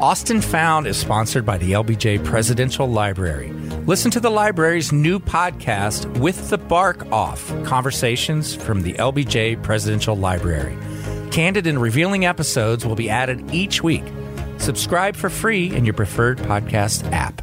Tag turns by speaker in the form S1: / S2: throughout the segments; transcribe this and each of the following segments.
S1: Austin Found is sponsored by the LBJ Presidential Library. Listen to the library's new podcast, With the Bark Off Conversations from the LBJ Presidential Library. Candid and revealing episodes will be added each week. Subscribe for free in your preferred podcast app.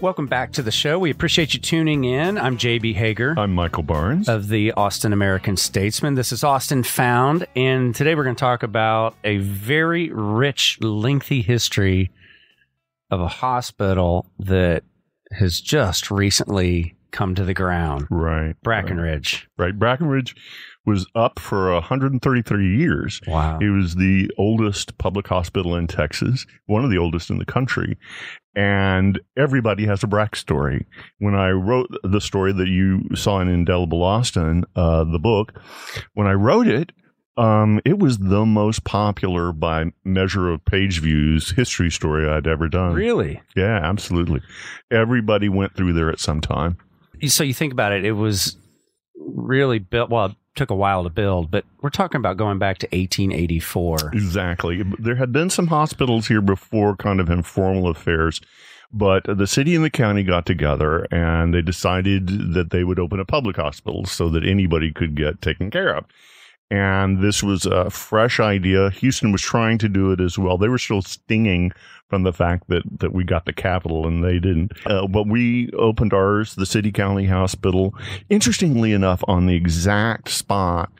S1: Welcome back to the show. We appreciate you tuning in. I'm JB Hager.
S2: I'm Michael Barnes
S1: of the Austin American Statesman. This is Austin Found, and today we're going to talk about a very rich, lengthy history of a hospital that has just recently come to the ground.
S2: Right.
S1: Brackenridge.
S2: Right. right. Brackenridge was up for 133 years.
S1: Wow.
S2: It was the oldest public hospital in Texas, one of the oldest in the country and everybody has a Brack story. When I wrote the story that you saw in Indelible Austin, uh, the book, when I wrote it, um, it was the most popular by measure of page views history story I'd ever done.
S1: Really?
S2: Yeah, absolutely. Everybody went through there at some time.
S1: So you think about it, it was really built. Well, took a while to build, but we're talking about going back to 1884.
S2: Exactly. There had been some hospitals here before, kind of informal affairs, but the city and the county got together and they decided that they would open a public hospital so that anybody could get taken care of. And this was a fresh idea. Houston was trying to do it as well. They were still stinging from the fact that, that we got the capital and they didn't. Uh, but we opened ours, the City County Hospital, interestingly enough, on the exact spot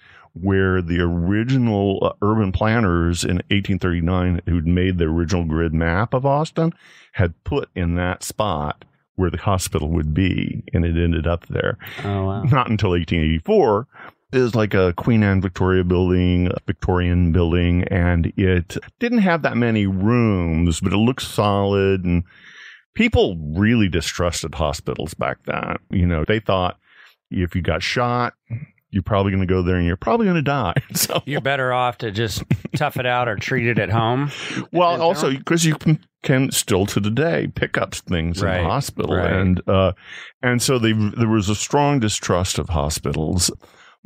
S2: where the original uh, urban planners in 1839 who'd made the original grid map of Austin had put in that spot where the hospital would be, and it ended up there.
S1: Oh, wow.
S2: Not until 1884 is like a Queen Anne Victoria building, a Victorian building, and it didn't have that many rooms, but it looked solid. And people really distrusted hospitals back then. You know, they thought if you got shot, you're probably going to go there and you're probably going to die. So
S1: you're better off to just tough it out or treat it at home.
S2: Well, also because you can, can still to today pick up things right, in the hospital, right. and uh, and so they, there was a strong distrust of hospitals.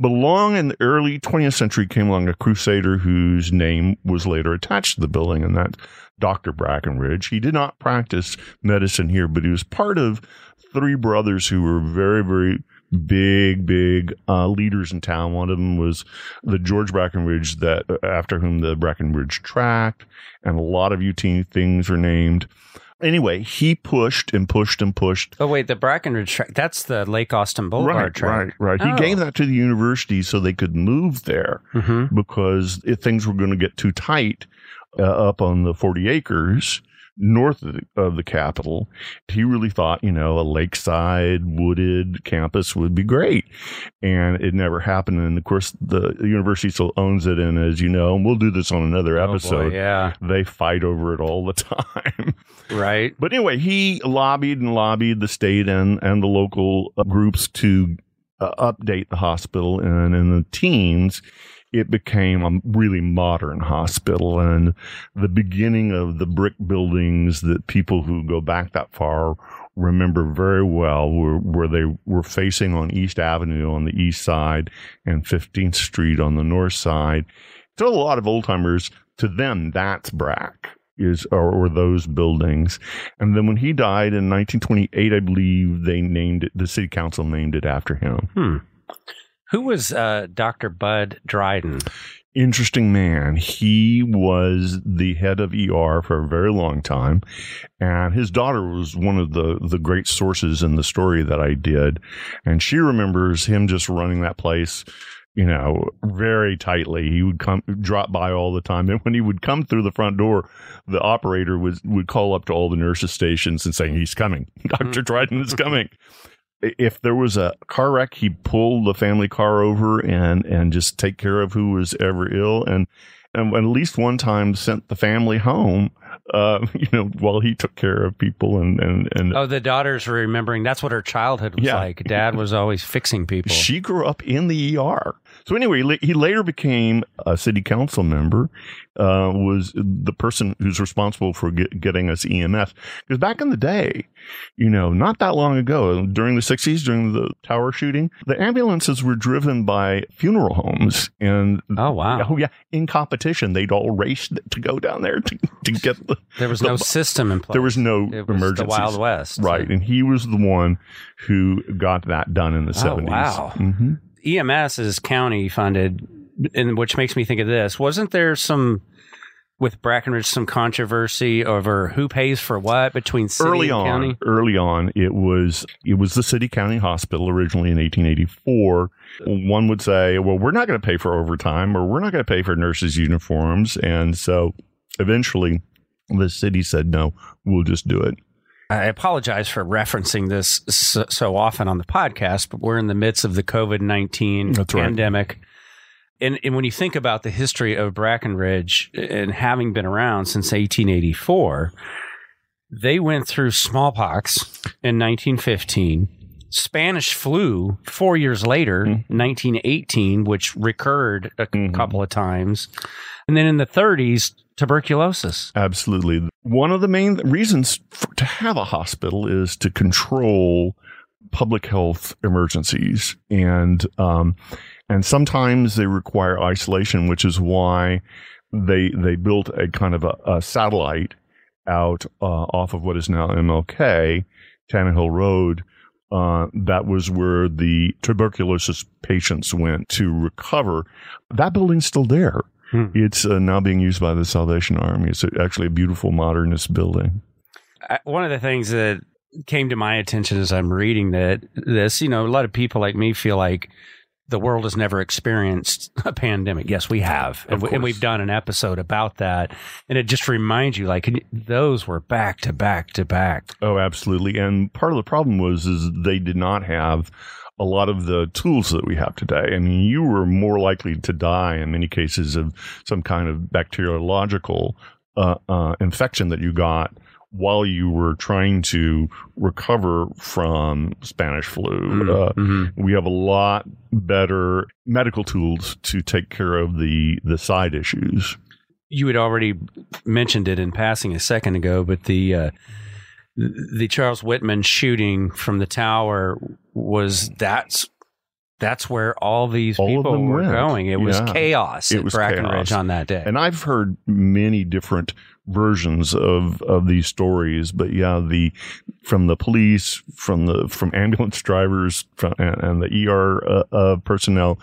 S2: But along in the early 20th century came along a crusader whose name was later attached to the building, and that's Dr. Brackenridge. He did not practice medicine here, but he was part of three brothers who were very, very big, big uh, leaders in town. One of them was the George Brackenridge that after whom the Brackenridge tract and a lot of UT things were named. Anyway, he pushed and pushed and pushed.
S1: Oh wait, the Brackenridge tract. That's the Lake Austin Boulevard
S2: right,
S1: track.
S2: Right, right. Oh. He gave that to the university so they could move there mm-hmm. because if things were going to get too tight uh, up on the 40 acres, north of the, of the capital, he really thought, you know, a lakeside wooded campus would be great. And it never happened. And of course, the university still owns it. And as you know, and we'll do this on another episode.
S1: Oh boy, yeah.
S2: They fight over it all the time.
S1: right.
S2: But anyway, he lobbied and lobbied the state and, and the local groups to uh, update the hospital. And in the teens, it became a really modern hospital and the beginning of the brick buildings that people who go back that far remember very well were where they were facing on East Avenue on the east side and 15th Street on the north side. To a lot of old timers, to them, that's Brack is or, or, those buildings. And then when he died in 1928, I believe they named it. The city council named it after him.
S1: Hmm. Who was uh, Dr. Bud Dryden?
S2: Interesting man. He was the head of ER for a very long time, and his daughter was one of the the great sources in the story that I did, and she remembers him just running that place you know, very tightly. He would come drop by all the time. And when he would come through the front door, the operator would would call up to all the nurses stations and saying, He's coming. Dr. Dryden is coming if there was a car wreck, he'd pull the family car over and, and just take care of who was ever ill. And, and at least one time sent the family home uh, you know, while he took care of people and and and
S1: Oh, the daughter's were remembering that's what her childhood was
S2: Yeah.
S1: like. Dad was always fixing people.
S2: she grew up in the ER. So anyway, he later became a city council member. Uh, was the person who's responsible for get, getting us EMS because back in the day, you know, not that long ago, during the '60s, during the tower shooting, the ambulances were driven by funeral homes, and
S1: oh wow.
S2: oh yeah, in competition, they'd all race to go down there to, to get the.
S1: There was
S2: the-
S1: no system in place.
S2: There was no
S1: it was
S2: emergency.
S1: the Wild West.
S2: Right, and he was the one who got that done in the
S1: Oh,
S2: 70s.
S1: wow.
S2: hmm
S1: EMS is county funded, and which makes me think of this. Wasn't there some with Brackenridge some controversy over who pays for what between city
S2: early
S1: and
S2: on,
S1: county?
S2: early on, it was it was the city county hospital originally in 1884. One would say, "Well, we're not going to pay for overtime, or we're not going to pay for nurses' uniforms," and so eventually, the city said, "No, we'll just do it."
S1: I apologize for referencing this so, so often on the podcast, but we're in the midst of the COVID 19
S2: That's right.
S1: pandemic. And, and when you think about the history of Brackenridge and having been around since 1884, they went through smallpox in 1915, Spanish flu four years later,
S2: Mhm.
S1: 1918, which recurred a
S2: Mhm.
S1: couple of times. And then in the 30s, tuberculosis.
S2: Absolutely. One of the main reasons for, to have a hospital is to control public health emergencies, and um, and sometimes they require isolation, which is why they they built a kind of a, a satellite out uh, off of what is now MLK, Tannehill Road. Uh, that was where the tuberculosis patients went to recover. That building's still there.
S1: Hmm.
S2: It's uh, now being used by the Salvation Army. It's actually a beautiful modernist building.
S1: One of the things that came to my attention as I'm reading that this, you know, a lot of people like me feel like the world has never experienced a pandemic. Yes, we have, and, we, and we've done an episode about that. And it just reminds you, like those were back to back to back.
S2: Oh, absolutely. And part of the problem was is they did not have a lot of the tools that we have today. I mean, you were more likely to die in many cases of some kind of bacteriological uh, uh, infection that you got while you were trying to recover from Spanish flu. Uh,
S1: Mhm.
S2: we have a lot better medical tools to take care of the the side issues.
S1: You had already mentioned it in passing a second ago, but the uh, the Charles Whitman shooting from the tower was that's that's where all these
S2: All
S1: people were
S2: went.
S1: going. It was chaos
S2: It
S1: at
S2: was
S1: Brackenridge
S2: chaos.
S1: on that day.
S2: And I've heard many different versions of of these stories, but yeah, the from the police, from the from ambulance drivers, from and, and the ER uh, uh, personnel,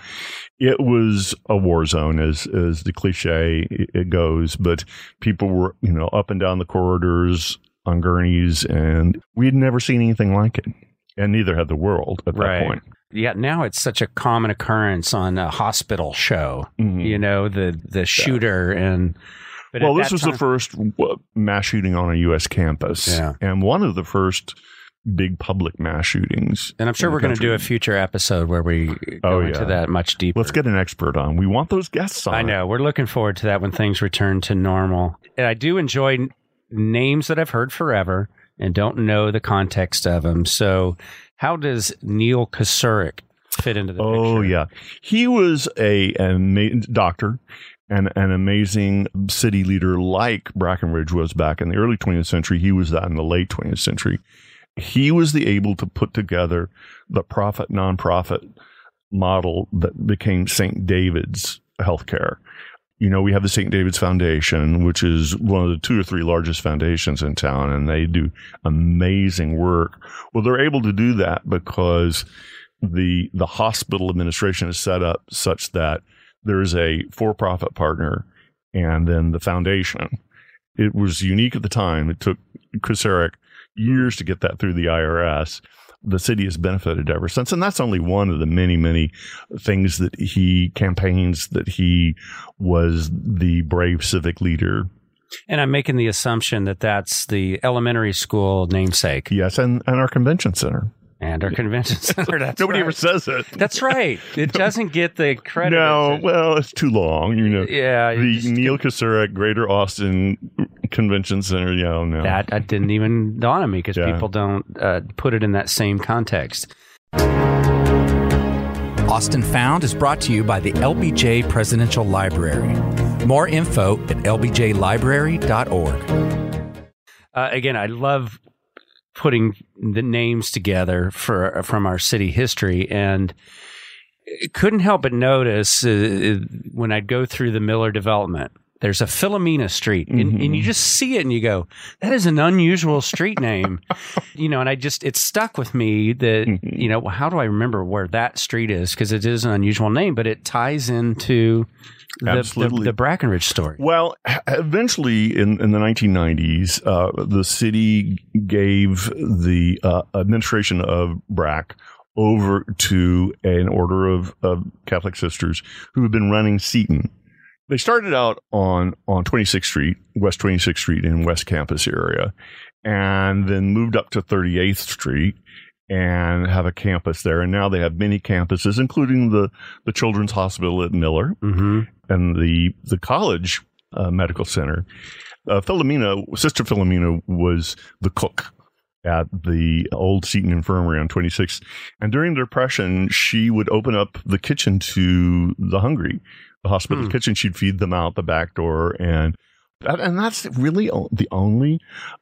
S2: it was a war zone, as as the cliche it, goes. But people were, you know, up and down the corridors on gurneys, and we had never seen anything like it, and neither had the world at that point.
S1: yeah, now it's such a common occurrence on a hospital show.
S2: Mhm.
S1: You know, the the shooter and. But
S2: well, this was the first uh, mass shooting on a U.S. campus,
S1: Yeah.
S2: and one of the first big public mass shootings.
S1: and I'm sure we're going to do a future episode where we go
S2: Oh,
S1: into that much deeper.
S2: Let's get an expert on. We want those guests on.
S1: I know. We're looking forward to that when things return to normal. And I do enjoy n- names that I've heard forever and don't know the context of them. So, how does Neal Kocurek fit into the
S2: Oh
S1: picture?
S2: yeah, he was a ama- doctor and an amazing city leader like Brackenridge was back in the early 20th century. He was that in the late 20th century. He was the able to put together the profit nonprofit model that became St. David's healthcare. You know, we have the St. David's Foundation, which is one of the two or three largest foundations in town, and they do amazing work. Well, they're able to do that because the the hospital administration is set up such that there is a for-profit partner and then the foundation. It was unique at the time. It took Kocurek years to get that through the IRS. The city has benefited ever since, and that's only one of the many, many things that he campaigns that he was the brave civic leader.
S1: And I'm making the assumption that that's the elementary school namesake.
S2: Yes, and and our convention center.
S1: And our convention center. That's
S2: Nobody
S1: right.
S2: ever says it.
S1: That's right. It doesn't get the credit.
S2: no,
S1: it-
S2: well, it's too long. You know,
S1: yeah,
S2: the
S1: just-
S2: Neal Kocurek Greater Austin Convention Center. Yeah, no.
S1: that that didn't even dawn on me because
S2: Yeah.
S1: people don't uh, put it in that same context.
S3: Austin Found is brought to you by the LBJ Presidential Library. More info at lbjlibrary.org.
S1: Uh, again, I love putting the names together for from our city history, and couldn't help but notice uh, when I'd go through the Mueller development. There's a Philomena Street, and, and you just see it, and you go, "That is an unusual street name," you know. And I just it stuck with me that you know, how do I remember where that street is because it is an unusual name, but it ties into the, the, the Brackenridge story.
S2: Well, eventually in, in the 1990s, uh, the city gave the uh, administration of Brack over to an order of, of Catholic sisters who had been running Seton. They started out on, on 26th Street, West 26th Street in West Campus area, and then moved up to 38th Street and have a campus there. And now they have many campuses, including the, the Children's Hospital at Mueller
S1: hmm
S2: and the the college uh, medical center. Uh, Philomena, Sister Philomena, was the cook at the old Seton Infirmary on 26th. And during the Depression, she would open up the kitchen to the hungry, the hospital
S1: Hmm.
S2: kitchen. She'd feed them out the back door, and and that's really the only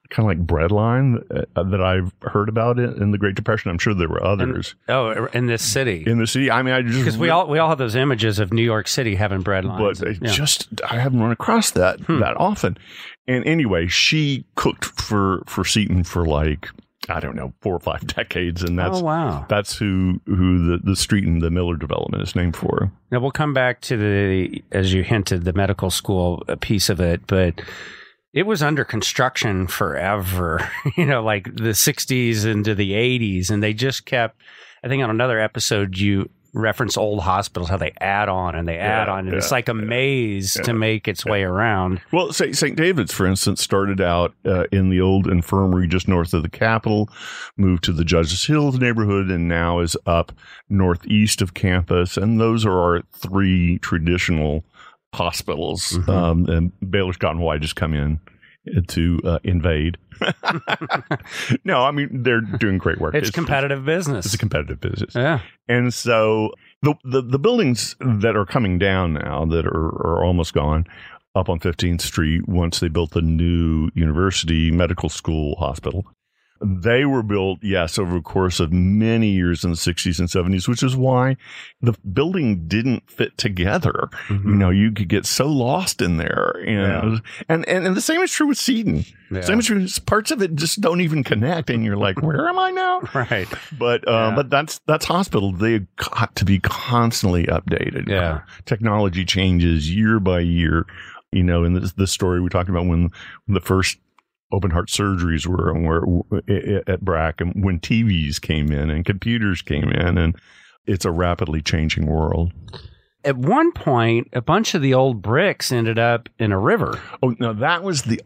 S2: kind of like bread line uh, that I've heard about it in the Great Depression. I'm sure there were others
S1: Oh, in this city.
S2: in the city. I mean, I just
S1: Because we all we all have those images of New York City having bread lines.
S2: but I
S1: Yeah.
S2: just I haven't run across that
S1: Hmm.
S2: that often. And anyway, she cooked for for Seton for like I don't know four or five decades, and that's
S1: oh wow!
S2: that's who who the the street and the Mueller development is named for.
S1: Now we'll come back to the as you hinted the medical school piece of it, but it was under construction forever. you know, like the '60s into the '80s, and they just kept. I think on another episode you reference old hospitals how they add on and they add
S2: Yeah,
S1: on, and it's like a maze
S2: yeah.
S1: to make its way around.
S2: Well, say St. David's, for instance, started out uh, in the old infirmary just north of the Capitol, moved to the Judges Hills neighborhood, and now is up northeast of campus. And those are our three traditional hospitals.
S1: Mhm.
S2: Um, and Baylor Scott and White just come in to uh, invade. no, I mean they're doing great work.
S1: It's competitive business.
S2: It's a competitive business.
S1: yeah.
S2: And so the, the the buildings that are coming down now that are, are almost gone up on 15th Street once they built the new university medical school hospital. They were built, yes, over the course of many years in the 60s and 70s, which is why the building didn't fit together.
S1: Mhm.
S2: You know, you could get so lost in there. And, and, and, and the same is true with Seton.
S1: Yeah.
S2: Same is true. Parts of it just don't even connect. And you're like, where am I now?
S1: Right.
S2: but uh,
S1: Yeah.
S2: but that's that's hospital. They got to be constantly updated.
S1: Yeah.
S2: technology changes year by year. You know, in this, this story we talked about when the first open heart surgeries were and were at BRAC and when TVs came in and computers came in and it's a rapidly changing world.
S1: At one point, a bunch of the old bricks ended up in a river.
S2: Oh no, that was the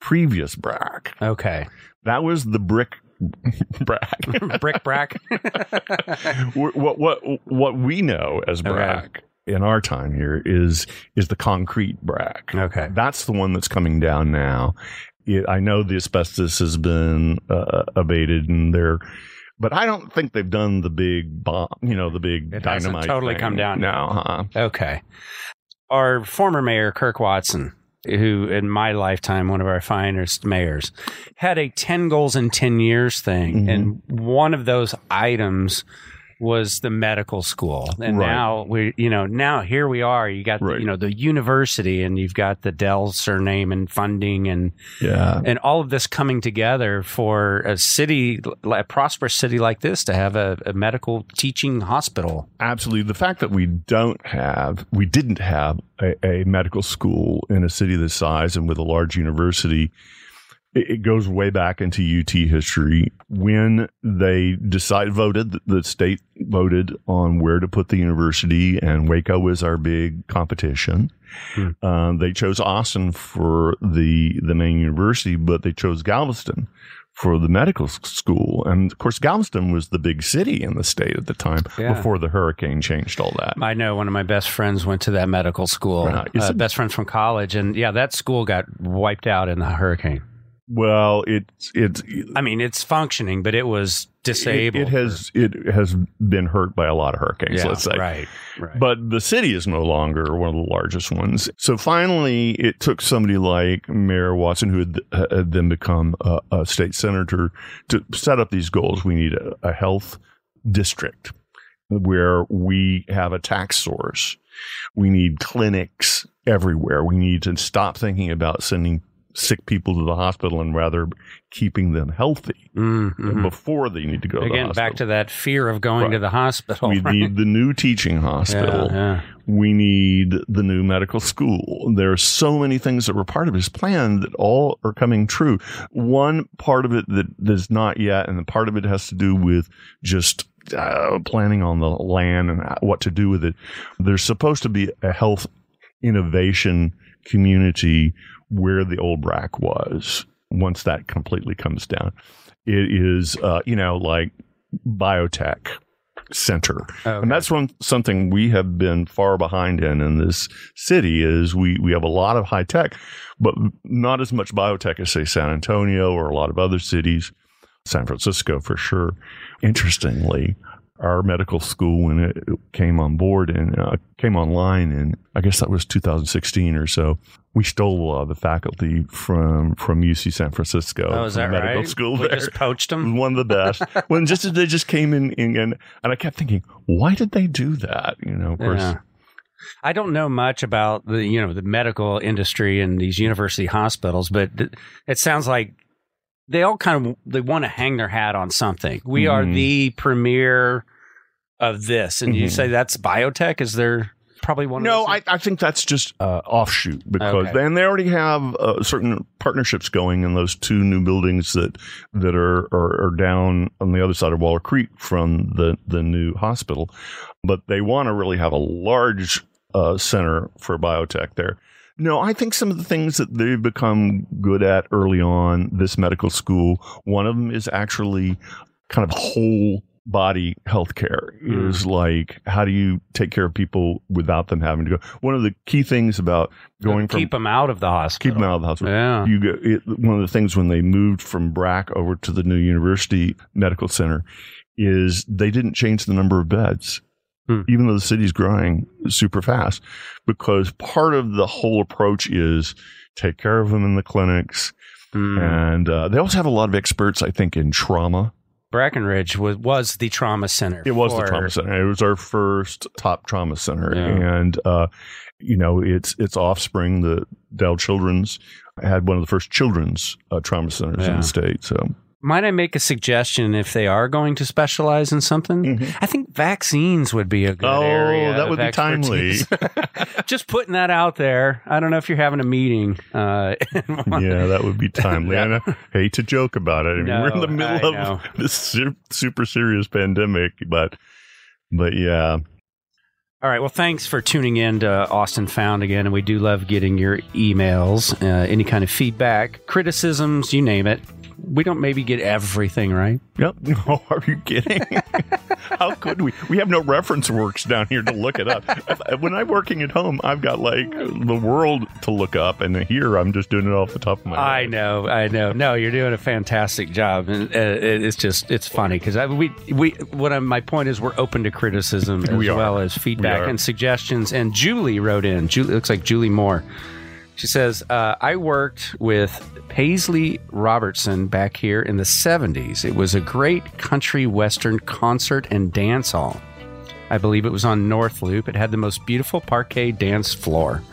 S2: previous BRAC.
S1: Okay.
S2: That was the brick BRAC.
S1: Brick brack.
S2: what what what we know as BRAC in our time here is is the concrete brack
S1: okay.
S2: That's the one that's coming down now. It, I know the asbestos has been uh, abated, and they're, but I don't think they've done the big bomb. You know, the big
S1: It
S2: dynamite.
S1: totally
S2: thing.
S1: come down yet.
S2: No, huh?
S1: Okay. Our former mayor, Kirk Watson, who in my lifetime, one of our finest mayors, had a 10 goals in 10 years thing.
S2: Mhm.
S1: And one of those items was the medical school. And
S2: Right.
S1: now we, you know, now here we are. You got,
S2: Right.
S1: you know, the university and you've got the Dell surname and funding and,
S2: Yeah.
S1: and all of this coming together for a city, a prosperous city like this to have a, a medical teaching hospital.
S2: Absolutely. The fact that we don't have, we didn't have a, a medical school in a city this size and with a large university, it, it goes way back into UT history. When they decided, voted, the state voted on where to put the university, and Waco was our big competition.
S1: Hmm.
S2: Um, they chose Austin for the the main university, but they chose Galveston for the medical school. And of course, Galveston was the big city in the state at the time yeah. before the hurricane changed all that.
S1: I know one of my best friends went to that medical school, right. uh, best friends from college. And yeah, that school got wiped out in the hurricane.
S2: Well, it's it's.
S1: I mean, it's functioning, but it was disabled.
S2: It, it has it has been hurt by a lot of hurricanes.
S1: Yeah,
S2: let's say
S1: right, right.
S2: But the city is no longer one of the largest ones. So finally, it took somebody like Mayor Watson, who had, had then become a, a, state senator, to set up these goals. We need a, a health district where we have a tax source. We need clinics everywhere. We need to stop thinking about sending sick people to the hospital and rather keeping them healthy mm-hmm. before they need to go
S1: Again,
S2: to
S1: back to that fear of going right. to the hospital.
S2: We
S1: right?
S2: need the new teaching hospital. Yeah, yeah. We need the new medical school. There are so many things that were part of his plan that all are coming true. One part of it that is not yet, and the part of it has to do with just uh, planning on the land and what to do with it. There's supposed to be a health innovation community where the old BRAC was once that completely comes down. It is, uh, you know, like biotech center. Okay. And that's one something we have been far behind in in this city is we, we have a lot of high tech, but not as much biotech as say San Antonio or a lot of other cities, San Francisco for sure. Interestingly, our medical school when it came on board and uh, came online, and I guess that was 2016 or so. We stole a lot of the faculty from from UC San Francisco.
S1: Oh, is that
S2: medical
S1: right?
S2: School
S1: we
S2: there.
S1: just poached them.
S2: One of the best. when just as they just came in, in, and and I kept thinking, why did they do that? You know, of course. Yeah.
S1: I don't know much about the you know the medical industry and these university hospitals, but th- it sounds like they all kind of they want to hang their hat on something. We mm-hmm. are the premier of this, and mm-hmm. you say that's biotech. Is there probably one?
S2: No, I, I think that's just uh, offshoot because okay. and they already have uh, certain partnerships going in those two new buildings that that are, are, are down on the other side of Waller Creek from the the new hospital, but they want to really have a large uh, center for biotech there. No, I think some of the things that they've become good at early on, this medical school, one of them is actually kind of whole body healthcare mm. is like how do you take care of people without them having to go one of the key things about going
S1: keep
S2: from
S1: them out of the hospital
S2: keep them out of the hospital
S1: yeah
S2: you get it, one of the things when they moved from brac over to the new university medical center is they didn't change the number of beds mm. even though the city's growing super fast because part of the whole approach is take care of them in the clinics mm. and uh, they also have a lot of experts i think in trauma
S1: Brackenridge was, was the trauma center.
S2: It was for, the trauma center. It was our first top trauma center, yeah. and uh, you know, its its offspring, the Dell Children's, had one of the first children's uh, trauma centers yeah. in the state. So
S1: might I make a suggestion if they are going to specialize in something? Mm-hmm. I think vaccines would be a good
S2: oh,
S1: area.
S2: that would be
S1: expertise. timely. Just putting that out there. I don't know if you're having a meeting. Uh,
S2: yeah, that would be timely. I hate to joke about it. I mean, no, we're in the middle of this super serious pandemic, but but yeah.
S1: All right. Well, thanks for tuning in to Austin Found again. And we do love getting your emails, uh, any kind of feedback, criticisms, you name it we don't maybe get everything right.
S2: Yep. No, are you kidding? How could we? We have no reference works down here to look it up. when I'm working at home, I've got like the world to look up, and here I'm just doing it off the top of my head.
S1: I know, I know. No, you're doing a fantastic job, and uh, it's just it's funny because we we what I'm, my point is we're open to criticism as well as feedback and suggestions. And Julie wrote in. Julie looks like Julie Moore. She says, uh, I worked with Paisley Robertson back here in the 70s. It was a great country western concert and dance hall. I believe it was on North Loop. It had the most beautiful parquet dance floor.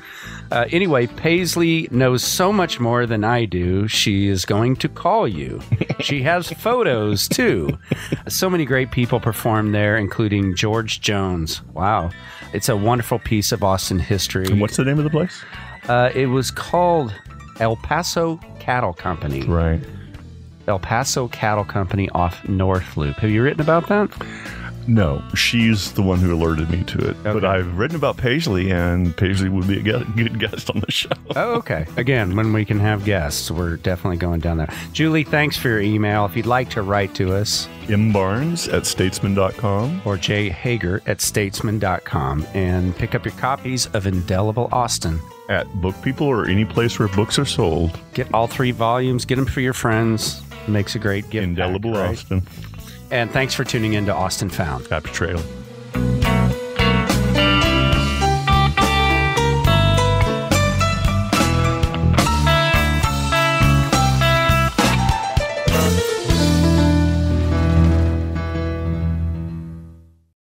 S1: Uh, anyway, Paisley knows so much more than I do. She is going to call you. she has photos too. So many great people performed there, including George Jones. Wow. It's a wonderful piece of Austin history.
S2: And what's the name of the place?
S1: Uh, it was called El Paso Cattle Company.
S2: Right.
S1: El Paso Cattle Company off North Loop. Have you written about that?
S2: No, she's the one who alerted me to it. Okay. But I've written about Paisley, and Paisley would be a good guest on the show.
S1: oh, okay. Again, when we can have guests, we're definitely going down there. Julie, thanks for your email. If you'd like to write to us,
S2: M. Barnes at statesman.com
S1: or J. Hager at statesman.com and pick up your copies of Indelible Austin
S2: at Book People or any place where books are sold.
S1: Get all three volumes, get them for your friends. Makes a great gift.
S2: Indelible
S1: pack,
S2: right? Austin.
S1: And thanks for tuning in to Austin Found.
S2: Happy trail.